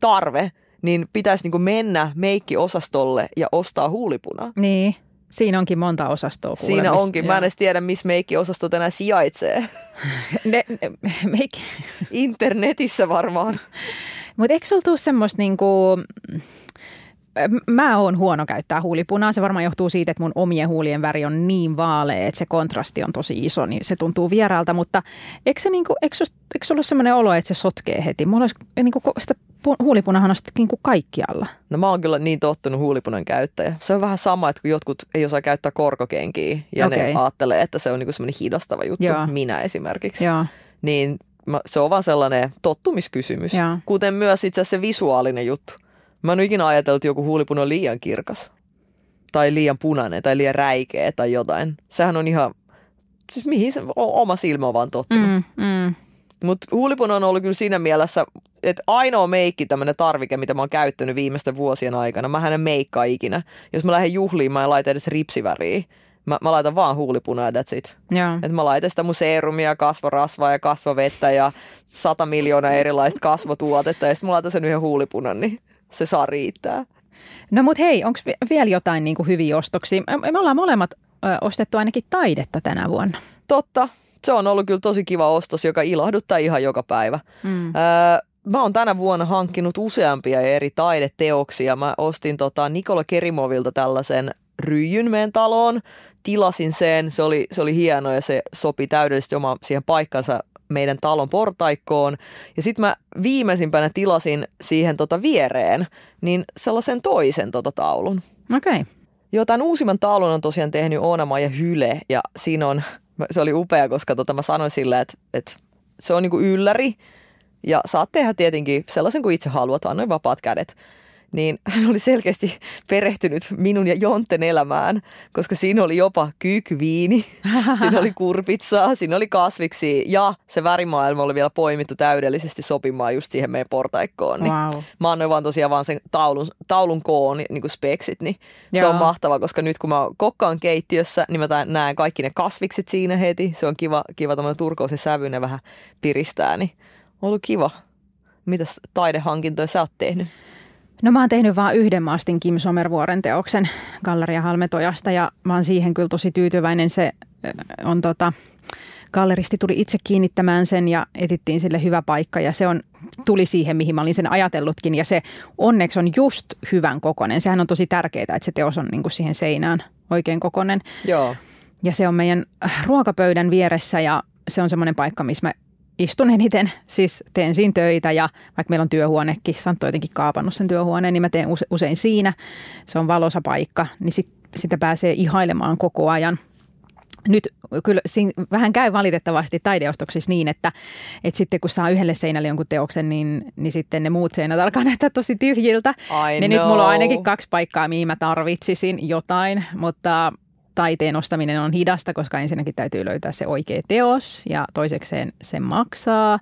tarve, niin pitäisi niinku mennä meikkiosastolle ja ostaa huulipunaa. Niin. Siinä onkin monta osastoa. kuule, Siinä miss- onkin. Mä en edes tiedä, missä meikkiosasto enää sijaitsee. Ne, ne, meik- Internetissä varmaan. Mutta eikö sulla tuu semmoista niinku, mä oon huono käyttää huulipunaa. Se varmaan johtuu siitä, että mun omien huulien väri on niin vaalea, että se kontrasti on tosi iso, niin se tuntuu vieraalta. Mutta eikö, se niinku, eikö, eikö sulla ole semmoinen olo, että se sotkee heti? Mulla olisi, niinku, ko- sitä pu- huulipunahan on sitten niinku kaikkialla. No mä oon kyllä niin tottunut huulipunan käyttäjä. Se on vähän sama, että kun jotkut ei osaa käyttää korkokenkiä ja okay. ne ajattelee, että se on niinku semmoinen hidastava juttu. Joo. Minä esimerkiksi. Joo. Niin se on vaan sellainen tottumiskysymys. Joo. Kuten myös itse asiassa se visuaalinen juttu. Mä en ole ikinä ajatellut, että joku huulipuna on liian kirkas. Tai liian punainen tai liian räikeä tai jotain. Sehän on ihan, siis mihin se oma silmä on vaan tottunut. Mm, mm. Mutta huulipuna on ollut kyllä siinä mielessä, että ainoa meikki, tämmöinen tarvike, mitä mä oon käyttänyt viimeisten vuosien aikana. Mä en meikkaa ikinä. Jos mä lähden juhliin, mä en laita edes ripsiväriä. Mä, mä laitan vaan huulipunaa ja that's it. Joo. Et mä laitan sitä mun seerumia, kasvorasvaa ja kasvovettä ja sata miljoonaa erilaista kasvotuotetta ja sitten mä laitan sen yhden huulipunan, niin se saa riittää. No mut hei, onko vielä jotain niinku hyviä ostoksia? Me ollaan molemmat ostettu ainakin taidetta tänä vuonna. Totta, se on ollut kyllä tosi kiva ostos, joka ilahduttaa ihan joka päivä. Mm. Öö, mä oon tänä vuonna hankkinut useampia eri taideteoksia. Mä ostin tota Nikola Kerimovilta tällaisen ryijyn meidän taloon. Tilasin sen, se oli, se oli hieno ja se sopi täydellisesti oma siihen paikkansa meidän talon portaikkoon. Ja sitten mä viimeisimpänä tilasin siihen tota viereen, niin sellaisen toisen tota taulun. Okei. Okay. Joo, tämän uusimman taulun on tosiaan tehnyt Oonama ja Hyle ja siinä on, se oli upea, koska tota mä sanoin sillä, että, että se on niinku ylläri ja saat tehdä tietenkin sellaisen kuin itse haluat, annoin vapaat kädet. Niin hän oli selkeästi perehtynyt minun ja Jonten elämään, koska siinä oli jopa kyykviini, siinä oli kurpitsaa, siinä oli kasviksi ja se värimaailma oli vielä poimittu täydellisesti sopimaan just siihen meidän portaikkoon. Niin Wow. Mä annoin vaan tosiaan vaan sen taulun, taulun koon, niin kuin speksit, niin se Joo. on mahtava, koska nyt kun mä kokkaan keittiössä, niin mä näen kaikki ne kasvikset siinä heti. Se on kiva, kiva tämmöinen turkoosin sävy, ne vähän piristää, niin on ollut kiva. Mitäs taidehankintoja sä oot tehnyt? No mä oon tehnyt vaan yhden maastin Kim Somervuoren teoksen Galleria Halmetojasta ja mä oon siihen kyllä tosi tyytyväinen. Se on tota, galleristi tuli itse kiinnittämään sen ja etittiin sille hyvä paikka ja se on, tuli siihen, mihin mä olin sen ajatellutkin ja se onneksi on just hyvän kokonen. Sehän on tosi tärkeää, että se teos on niin kuin siihen seinään oikein kokonen. Joo. Ja se on meidän ruokapöydän vieressä ja se on semmoinen paikka, missä mä istun eniten, siis teen siinä töitä ja vaikka meillä on työhuonekin, Santtu on jotenkin kaapannut sen työhuoneen, niin mä teen use- usein siinä. Se on valoisa paikka, niin sit, sitä pääsee ihailemaan koko ajan. Nyt kyllä siinä vähän käy valitettavasti taideostoksissa niin, että, että sitten kun saa yhdelle seinälle jonkun teoksen, niin, niin sitten ne muut seinät alkaa näyttää tosi tyhjiltä. I niin nyt mulla on ainakin kaksi paikkaa, mihin mä tarvitsisin jotain, mutta taiteen ostaminen on hidasta, koska ensinnäkin täytyy löytää se oikea teos ja toisekseen se maksaa.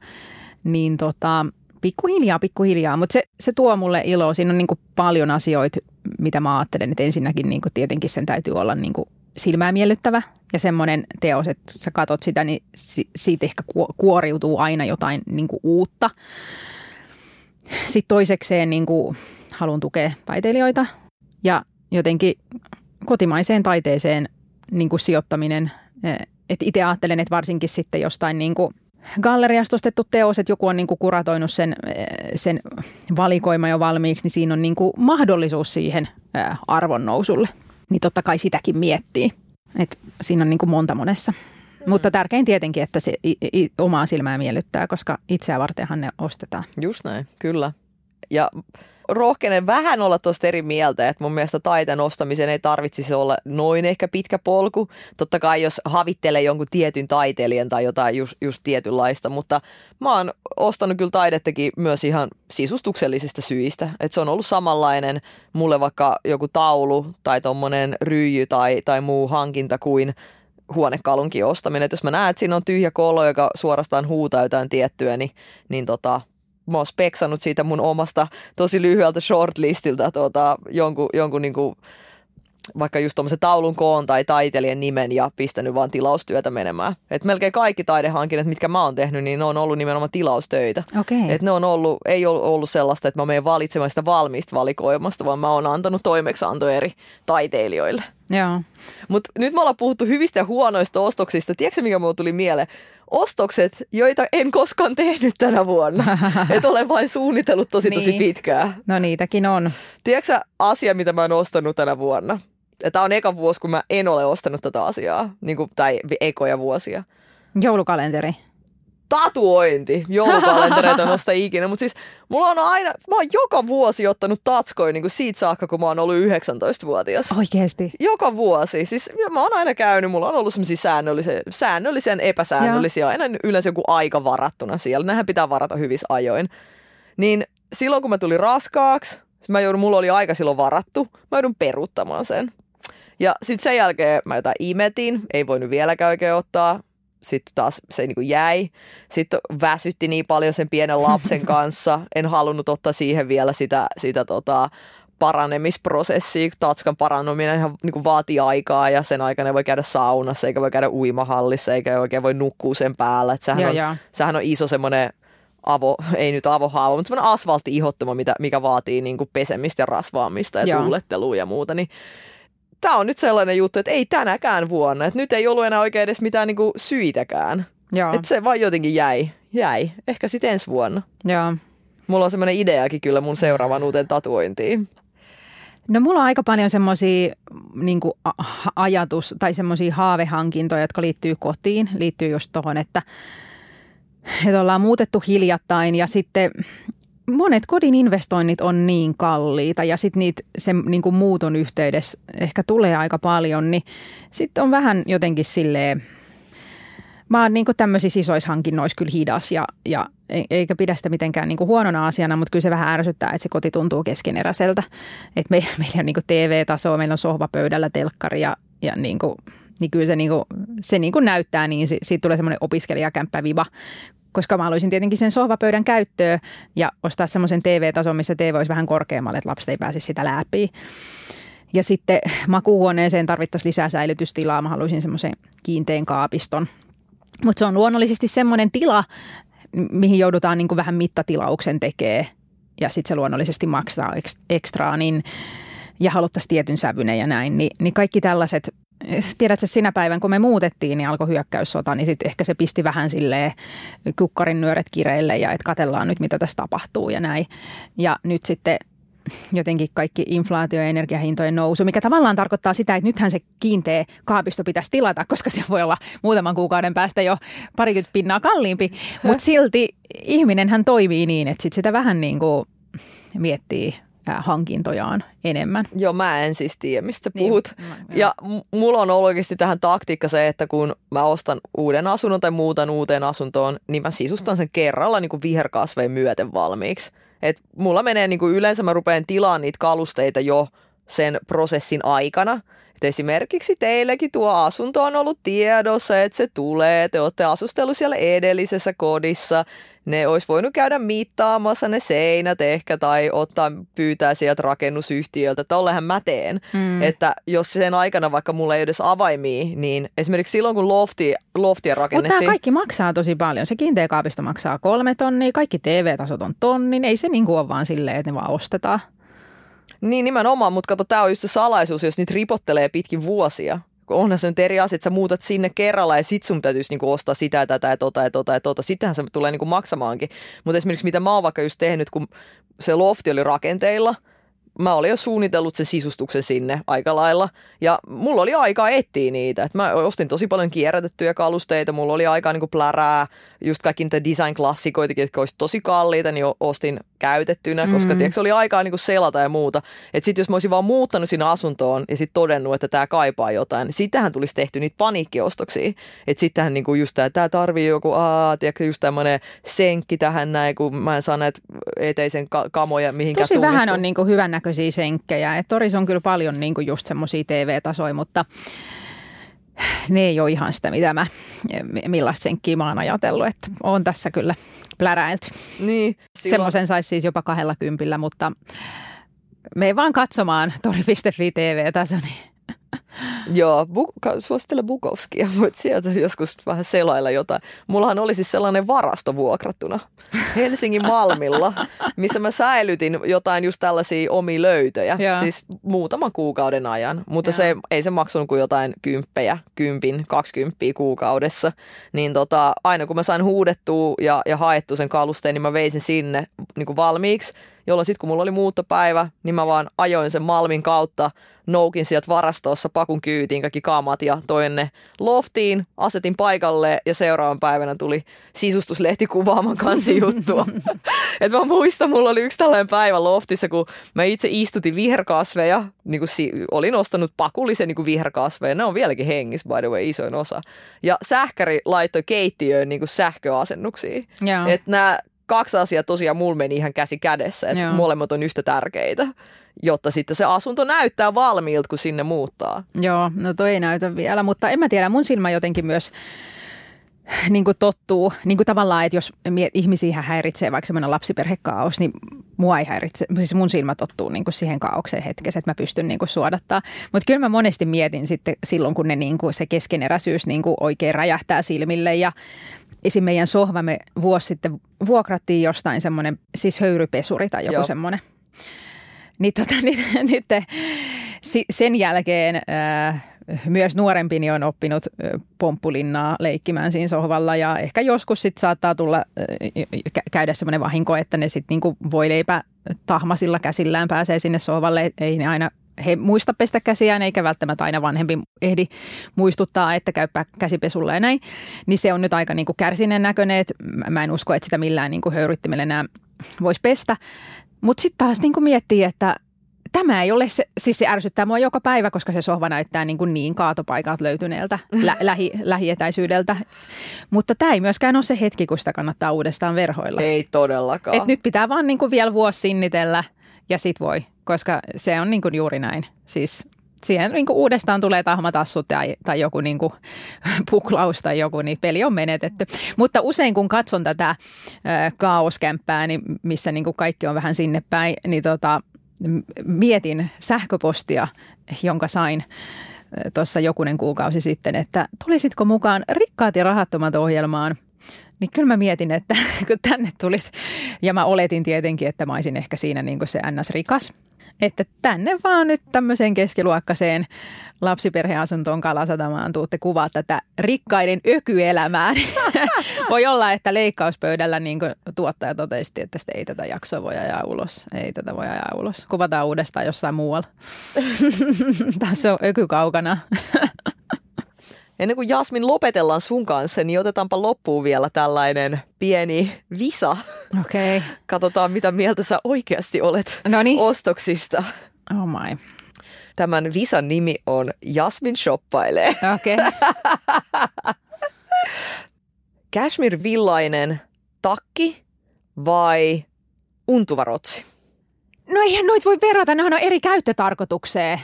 Niin tota, pikkuhiljaa, pikkuhiljaa, mutta se, se tuo mulle iloa. Siinä on niin paljon asioita, mitä mä ajattelen, että ensinnäkin niin tietenkin sen täytyy olla niin silmää miellyttävä ja semmoinen teos, että sä katot sitä, niin siitä ehkä kuoriutuu aina jotain niin uutta. Sitten toisekseen niin haluan tukea taiteilijoita ja jotenkin kotimaiseen taiteeseen niin kuin sijoittaminen. Et itse ajattelen, että varsinkin sitten jostain niin kuin galleriasta ostettu teos, että joku on niin kuin kuratoinut sen, sen valikoima jo valmiiksi, niin siinä on niin kuin mahdollisuus siihen arvonnousulle. Niin totta kai sitäkin miettii. Et siinä on niin kuin monta monessa. Mm. Mutta tärkein tietenkin, että se i, i, omaa silmää miellyttää, koska itseä vartenhan ne ostetaan. Just näin, kyllä. Ja rohkenen vähän olla tuosta eri mieltä, että mun mielestä taiteen ostamisen ei tarvitsisi olla noin ehkä pitkä polku. Totta kai jos havittelee jonkun tietyn taiteilijan tai jotain just, just tietynlaista, mutta mä oon ostanut kyllä taidettakin myös ihan sisustuksellisista syistä. Että se on ollut samanlainen mulle vaikka joku taulu tai tommonen ryijy tai, tai muu hankinta kuin huonekalunkin ostaminen. Et jos mä näen, että siinä on tyhjä kolo, joka suorastaan huutaa jotain tiettyä, niin, niin tota, mä oon speksannut siitä mun omasta tosi lyhyeltä shortlistilta tuota, jonkun, jonkun niinku, vaikka just tuommoisen taulun koon tai taiteilijan nimen ja pistänyt vaan tilaustyötä menemään. Et melkein kaikki taidehankinnat, mitkä mä oon tehnyt, niin ne on ollut nimenomaan tilaustöitä. Okay. Et ne on ollut, ei ollut, ollut sellaista, että mä menen valitsemaan sitä valmista valikoimasta, vaan mä oon antanut toimeksianto eri taiteilijoille. Joo. Mutta nyt me ollaan puhuttu hyvistä ja huonoista ostoksista. Tiedätkö, mikä mulle tuli mieleen? ostokset, joita en koskaan tehnyt tänä vuonna. että olen vain suunnitellut tosi tosi niin. pitkään. No niitäkin on. Tiedätkö asia, mitä mä oon ostanut tänä vuonna? Tämä on eka vuosi, kun mä en ole ostanut tätä asiaa, niin kuin, tai ekoja vuosia. Joulukalenteri tatuointi. Joulukalentereita nosta ikinä. Mutta siis mulla on aina, mä oon joka vuosi ottanut tatskoja niin kuin siitä saakka, kun mä oon ollut 19-vuotias. Oikeesti? Joka vuosi. Siis mä oon aina käynyt, mulla on ollut semmoisia säännöllisiä, säännöllisen epäsäännöllisiä, Joo. aina yleensä joku aika varattuna siellä. Nähän pitää varata hyvissä ajoin. Niin silloin, kun mä tulin raskaaksi, mä joudun, mulla oli aika silloin varattu, mä joudun peruuttamaan sen. Ja sitten sen jälkeen mä jotain imetin, ei voinut vieläkään oikein ottaa sitten taas se niin kuin jäi. Sitten väsytti niin paljon sen pienen lapsen kanssa. En halunnut ottaa siihen vielä sitä, sitä tota, paranemisprosessia. Tatskan parantuminen ihan niin kuin vaatii aikaa ja sen aikana voi käydä saunassa eikä voi käydä uimahallissa eikä oikein voi nukkua sen päällä. Et sehän, ja, on, sehän on iso semmoinen avo, ei nyt avohaava, mutta semmoinen asfaltti-ihottuma, mikä vaatii niin kuin pesemistä ja rasvaamista ja Joo. tuulettelua ja muuta. Niin tämä on nyt sellainen juttu, että ei tänäkään vuonna. Että nyt ei ollut enää oikein edes mitään niinku syitäkään. Joo. Että se vaan jotenkin jäi. Jäi. Ehkä sitten ensi vuonna. Joo. Mulla on semmoinen ideakin kyllä mun seuraavan uuteen tatuointiin. No mulla on aika paljon semmoisia niin ajatus- tai semmoisia haavehankintoja, jotka liittyy kotiin. Liittyy just tuohon, että, että ollaan muutettu hiljattain ja sitten monet kodin investoinnit on niin kalliita ja sitten niitä sen niin kuin muuton yhteydessä ehkä tulee aika paljon, niin sitten on vähän jotenkin silleen, mä oon niin tämmöisissä isoissa hankinnoissa kyllä hidas ja, ja e, eikä pidä sitä mitenkään niin kuin huonona asiana, mutta kyllä se vähän ärsyttää, että se koti tuntuu keskeneräiseltä. Että me, meillä on niin TV-tasoa, meillä on sohvapöydällä telkkari ja, ja niin niin kyllä se, niin kuin, se niin kuin näyttää, niin siitä tulee semmoinen opiskelijakämppäviva, koska mä haluaisin tietenkin sen sohvapöydän käyttöön ja ostaa semmoisen TV-tason, missä TV olisi vähän korkeammalle, että lapset ei pääse sitä läpi. Ja sitten makuuhuoneeseen tarvittaisiin lisää säilytystilaa. Mä haluaisin semmoisen kiinteän kaapiston. Mutta se on luonnollisesti semmoinen tila, mihin joudutaan niin kuin vähän mittatilauksen tekee ja sitten se luonnollisesti maksaa ekstraa, niin, ja haluttaisiin tietyn sävynen ja näin, niin, niin kaikki tällaiset tiedätkö, sinä päivän kun me muutettiin, niin alkoi hyökkäyssota, niin sitten ehkä se pisti vähän silleen kukkarin nyöret kireille ja että katellaan nyt, mitä tässä tapahtuu ja näin. Ja nyt sitten jotenkin kaikki inflaatio- ja energiahintojen nousu, mikä tavallaan tarkoittaa sitä, että nythän se kiinteä kaapisto pitäisi tilata, koska se voi olla muutaman kuukauden päästä jo parikymmentä pinnaa kalliimpi, mutta silti ihminenhän toimii niin, että sit sitä vähän niin kuin miettii hankintojaan enemmän. Joo, mä en siis tiedä, mistä niin, puhut. Niin, ja m- mulla on oikeasti tähän taktiikka se, että kun mä ostan uuden asunnon tai muutan uuteen asuntoon, niin mä sisustan sen kerralla niin kuin viherkasveen myöten valmiiksi. Et mulla menee niin kuin yleensä, mä rupean tilaan niitä kalusteita jo sen prosessin aikana. Esimerkiksi teillekin tuo asunto on ollut tiedossa, että se tulee, te olette asustellut siellä edellisessä kodissa, ne olisi voinut käydä mittaamassa ne seinät ehkä tai ottaa pyytää sieltä rakennusyhtiöltä, että ollehan mä teen. Mm. Että jos sen aikana vaikka mulla ei edes avaimia, niin esimerkiksi silloin kun lofti, loftia rakennettiin. Mutta tämä kaikki maksaa tosi paljon. Se kiinteä kaapisto maksaa kolme tonnia, kaikki TV-tasot on tonnin. Ei se niin kuin ole vaan silleen, että ne vaan ostetaan. Niin nimenomaan, mutta kato, tämä on just se salaisuus, jos niitä ripottelee pitkin vuosia onhan se nyt eri asia, että sä muutat sinne kerralla ja sit sun täytyisi niinku ostaa sitä tätä ja tota ja tota ja tota. Sittenhän se tulee niinku maksamaankin. Mutta esimerkiksi mitä mä oon vaikka just tehnyt, kun se lofti oli rakenteilla – mä olin jo suunnitellut sen sisustuksen sinne aika lailla. Ja mulla oli aikaa etsiä niitä. Et mä ostin tosi paljon kierrätettyjä kalusteita. Mulla oli aikaa niin plärää, just kaikki niitä design-klassikoita, jotka olisi tosi kalliita, niin ostin käytettynä, koska mm-hmm. tiedätkö, oli aikaa niin selata ja muuta. Että sitten jos mä olisin vaan muuttanut sinne asuntoon ja sitten todennut, että tämä kaipaa jotain, niin sittenhän tulisi tehty niitä paniikkiostoksia. Että sittenhän niin just tämä, tämä tarvii joku, aa, tiedätkö, just tämmöinen senkki tähän näin, kun mä en saa näitä eteisen kamoja mihinkään Tosi vähän on niin hyvän näköisiä senkkejä. Et Toris on kyllä paljon niin just semmoisia TV-tasoja, mutta ne ei ole ihan sitä, mitä mä, millaista senkkiä mä oon ajatellut, että on tässä kyllä pläräilty. Niin. Silloin... Semmoisen saisi siis jopa kahdella kympillä, mutta me vaan katsomaan tori.fi TV-taso, niin Joo, bu- suosittelen Bukowskia, voit sieltä joskus vähän selailla jotain. Mullahan oli siis sellainen varasto vuokrattuna Helsingin Malmilla, missä mä säilytin jotain just tällaisia omi löytöjä, Joo. siis muutaman kuukauden ajan, mutta se ei se maksanut kuin jotain kymppejä, kympin, kaksikymppiä kuukaudessa. Niin tota, aina kun mä sain huudettua ja, ja haettu sen kalusteen, niin mä veisin sinne niin valmiiksi jolloin sitten kun mulla oli muuttopäivä, niin mä vaan ajoin sen Malmin kautta, noukin sieltä varastossa pakun kyytiin kaikki kamat ja toin ne loftiin, asetin paikalle ja seuraavan päivänä tuli sisustuslehti kuvaamaan kansi juttua. Et mä muistan, mulla oli yksi tällainen päivä loftissa, kun mä itse istutin viherkasveja, niin kuin si- olin ostanut pakullisen niin kuin viherkasveja, ne on vieläkin hengissä by the way, isoin osa. Ja sähkäri laittoi keittiöön niin kuin sähköasennuksia. Että nämä kaksi asiaa tosiaan mulla meni ihan käsi kädessä, että Joo. molemmat on yhtä tärkeitä, jotta sitten se asunto näyttää valmiilta, kun sinne muuttaa. Joo, no toi ei näytä vielä, mutta en mä tiedä, mun silmä jotenkin myös niin kuin tottuu, niin kuin tavallaan, että jos ihmisiä häiritsee vaikka semmoinen lapsiperhekaos, niin mua ei häiritse, siis mun silmä tottuu niin kuin siihen kaaukseen hetkessä, että mä pystyn niin kuin suodattaa. Mutta kyllä mä monesti mietin sitten silloin, kun ne niin kuin se keskeneräisyys niin kuin oikein räjähtää silmille ja esim. meidän sohvamme vuosi sitten vuokrattiin jostain semmoinen, siis höyrypesuri tai joku Joo. semmoinen. Niin tota, nyt, nyt sen jälkeen äh, myös nuorempini on oppinut pomppulinnaa leikkimään siinä sohvalla ja ehkä joskus sitten saattaa tulla äh, käydä semmoinen vahinko, että ne sitten niinku voi leipä tahmasilla käsillään pääsee sinne sohvalle. Ei ne aina he muista pestä käsiään, eikä välttämättä aina vanhempi ehdi muistuttaa, että käypä käsipesulla ja näin. Niin se on nyt aika niin kuin kärsineen näköinen, että mä en usko, että sitä millään niin kuin höyryttimellä enää voisi pestä. Mutta sitten taas niin miettii, että tämä ei ole se, siis se ärsyttää mua joka päivä, koska se sohva näyttää niin, kuin niin kaatopaikat löytyneeltä lä, lähi, lähietäisyydeltä. Mutta tämä ei myöskään ole se hetki, kun sitä kannattaa uudestaan verhoilla. Ei todellakaan. Et nyt pitää vaan niin kuin vielä vuosi sinnitellä ja sit voi koska se on niin kuin juuri näin. Siis siihen niin uudestaan tulee tahmatassut tai, tai joku niin kuin puklaus tai joku, niin peli on menetetty. Mutta usein kun katson tätä äh, kaoskämppää, niin missä niin kuin kaikki on vähän sinne päin, niin tota, mietin sähköpostia, jonka sain tuossa jokunen kuukausi sitten, että tulisitko mukaan rikkaat ja rahattomat ohjelmaan – niin kyllä mä mietin, että kun tänne tulisi, ja mä oletin tietenkin, että mä olisin ehkä siinä niin kuin se ns-rikas, että tänne vaan nyt tämmöiseen keskiluokkaiseen lapsiperheasuntoon Kalasatamaan tuutte kuvaa tätä rikkaiden ökyelämää. voi olla, että leikkauspöydällä niin tuottaja totesi, että ei tätä jaksoa voi ajaa ulos. Ei tätä voi ajaa ulos. Kuvataan uudestaan jossain muualla. Tässä on öky kaukana. Ennen kuin Jasmin lopetellaan sun kanssa, niin otetaanpa loppuun vielä tällainen pieni visa. Okei. Okay. Katsotaan, mitä mieltä sä oikeasti olet Noniin. ostoksista. Oh my. Tämän visan nimi on Jasmin shoppailee. Okei. Okay. Cashmere villainen takki vai untuva rotsi? No eihän noit voi verrata, ne on eri käyttötarkoitukseen.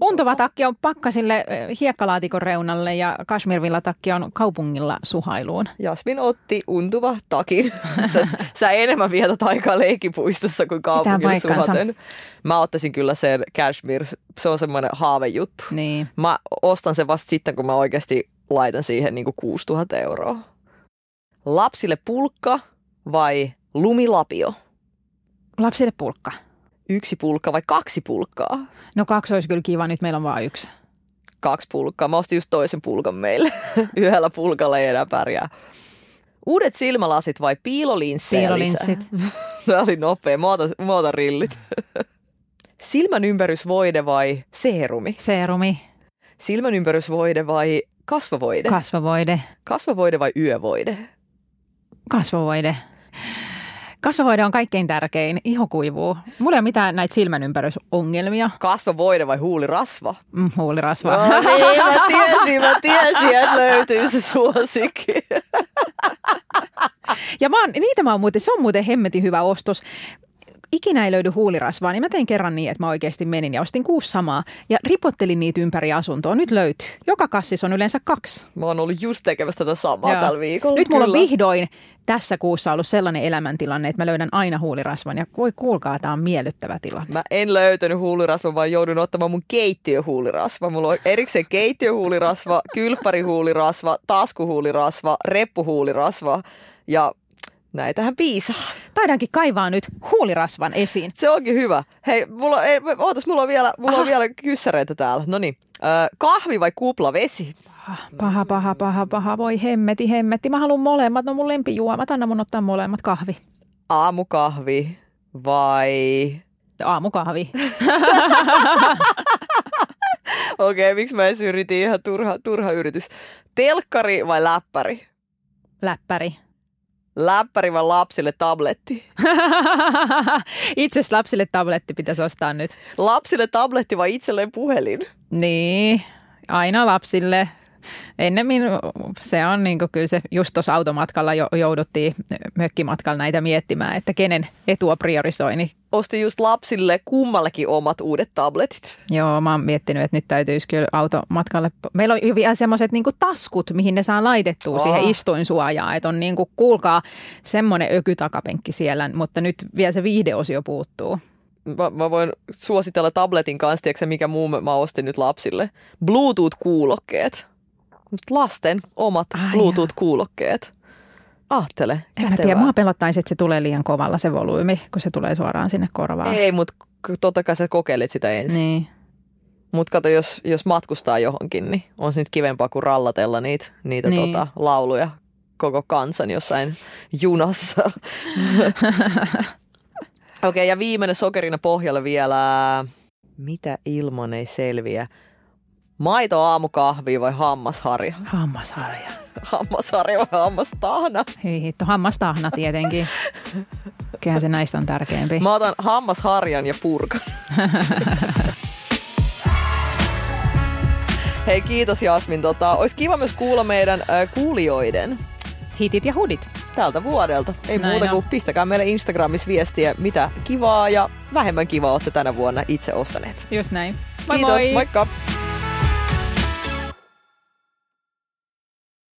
Untuva takki on pakkasille eh, hiekkalaatikon reunalle ja kashmirvilla takki on kaupungilla suhailuun. Jasmin otti untuva takin. Sä, sä enemmän vietät aikaa leikipuistossa kuin kaupungilla suhaten. Mä ottaisin kyllä sen cashmere. Se on semmoinen haavejuttu. Niin. Mä ostan sen vasta sitten, kun mä oikeasti laitan siihen niin 6000 euroa. Lapsille pulkka vai lumilapio? Lapsille pulkka. Yksi pulkka vai kaksi pulkkaa? No kaksi olisi kyllä kiva, nyt meillä on vain yksi. Kaksi pulkkaa. Mä ostin just toisen pulkan meille. Yhdellä pulkalla ei enää pärjää. Uudet silmälasit vai Piilolinssit. lisää? Tämä oli nopea. Mä otan, mä otan rillit. Silmän ympärysvoide vai seerumi? Seerumi, Silmän ympärysvoide vai kasvavoide? kasvavoide, kasvavoide vai yövoide? kasvavoide. Kasvavoide on kaikkein tärkein. Iho kuivuu. Mulla ei ole mitään näitä silmänympärysongelmia. Kasvavoide vai huulirasva? Mm, huulirasva. No niin, mä tiesin, mä tiesin, että löytyy se suosikki. Ja mä oon, niitä mä oon muuten, se on muuten hemmetin hyvä ostos. Ikinä ei löydy huulirasvaa, niin mä tein kerran niin, että mä oikeasti menin ja ostin kuusi samaa ja ripottelin niitä ympäri asuntoa. Nyt löytyy. Joka kassissa on yleensä kaksi. Mä oon ollut just tekemässä tätä samaa Joo. tällä viikolla. Nyt mulla kyllä. on vihdoin tässä kuussa ollut sellainen elämäntilanne, että mä löydän aina huulirasvan ja voi kuulkaa, tämä on miellyttävä tilanne. Mä en löytänyt huulirasvaa, vaan joudun ottamaan mun keittiöhuulirasva. Mulla on erikseen keittiöhuulirasva, kylppärihuulirasva, taskuhuulirasva, reppuhuulirasva ja näitähän piisaa. Taidankin kaivaa nyt huulirasvan esiin. Se onkin hyvä. Hei, mulla, ei, ootas, mulla on vielä, mulla on vielä kyssäreitä täällä. No niin, kahvi vai kuplavesi? Paha, paha, paha, paha. Voi hemmeti, hemmetti. Mä haluan molemmat. No mun lempijuomat. Anna mun ottaa molemmat kahvi. Aamukahvi vai... Aamukahvi. Okei, okay, miksi mä edes yritin ihan turha, turha yritys. Telkkari vai läppäri? Läppäri. Läppäri vai lapsille tabletti? Itse lapsille tabletti pitäisi ostaa nyt. Lapsille tabletti vai itselleen puhelin? Niin, aina lapsille. Ennemmin se on niin kyllä se, just tuossa automatkalla jo, jouduttiin mökkimatkalla näitä miettimään, että kenen etua priorisoi. Niin Ostin just lapsille kummallekin omat uudet tabletit. joo, mä oon miettinyt, että nyt täytyisi kyllä automatkalle. Meillä on jo vielä semmoiset niin taskut, mihin ne saa laitettua Oh. siihen istuinsuojaan. Että on niin kuin, kuulkaa, semmoinen ökytakapenkki siellä, mutta nyt vielä se viihdeosio puuttuu. Mä, mä voin suositella tabletin kanssa, tiedätkö, mikä muu mä, mä ostin nyt lapsille. Bluetooth-kuulokkeet. Lasten omat Ai Bluetooth-kuulokkeet. Ahtele, En mä tiedä, mua pelottaisi, että se tulee liian kovalla se volyymi, kun se tulee suoraan sinne korvaan. Ei, mutta totta kai sä kokeilet sitä ensin. Niin. Mutta kato, jos, jos matkustaa johonkin, niin on se nyt kivempaa kuin rallatella niitä, niitä Niin. tota, lauluja koko kansan jossain junassa. Okei, okay, ja viimeinen sokerina pohjalle vielä. Mitä ilman ei selviä? Maito aamukahvi vai hammasharja? Hammasharja. Hammasharja vai hammastahna? Hyi hitto, hammastahna tietenkin. Kyllähän se näistä on tärkeämpi. Mä otan hammasharjan ja purkan. Hei, kiitos Jasmin. Tota, olisi kiva myös kuulla meidän äh, kuulijoiden Hitit ja hudit. tältä vuodelta. Ei Näin muuta on. kuin pistäkää meille Instagramissa viestiä, mitä kivaa ja vähemmän kivaa olette tänä vuonna itse ostaneet. Just näin. Moi Kiitos, moi! moikka!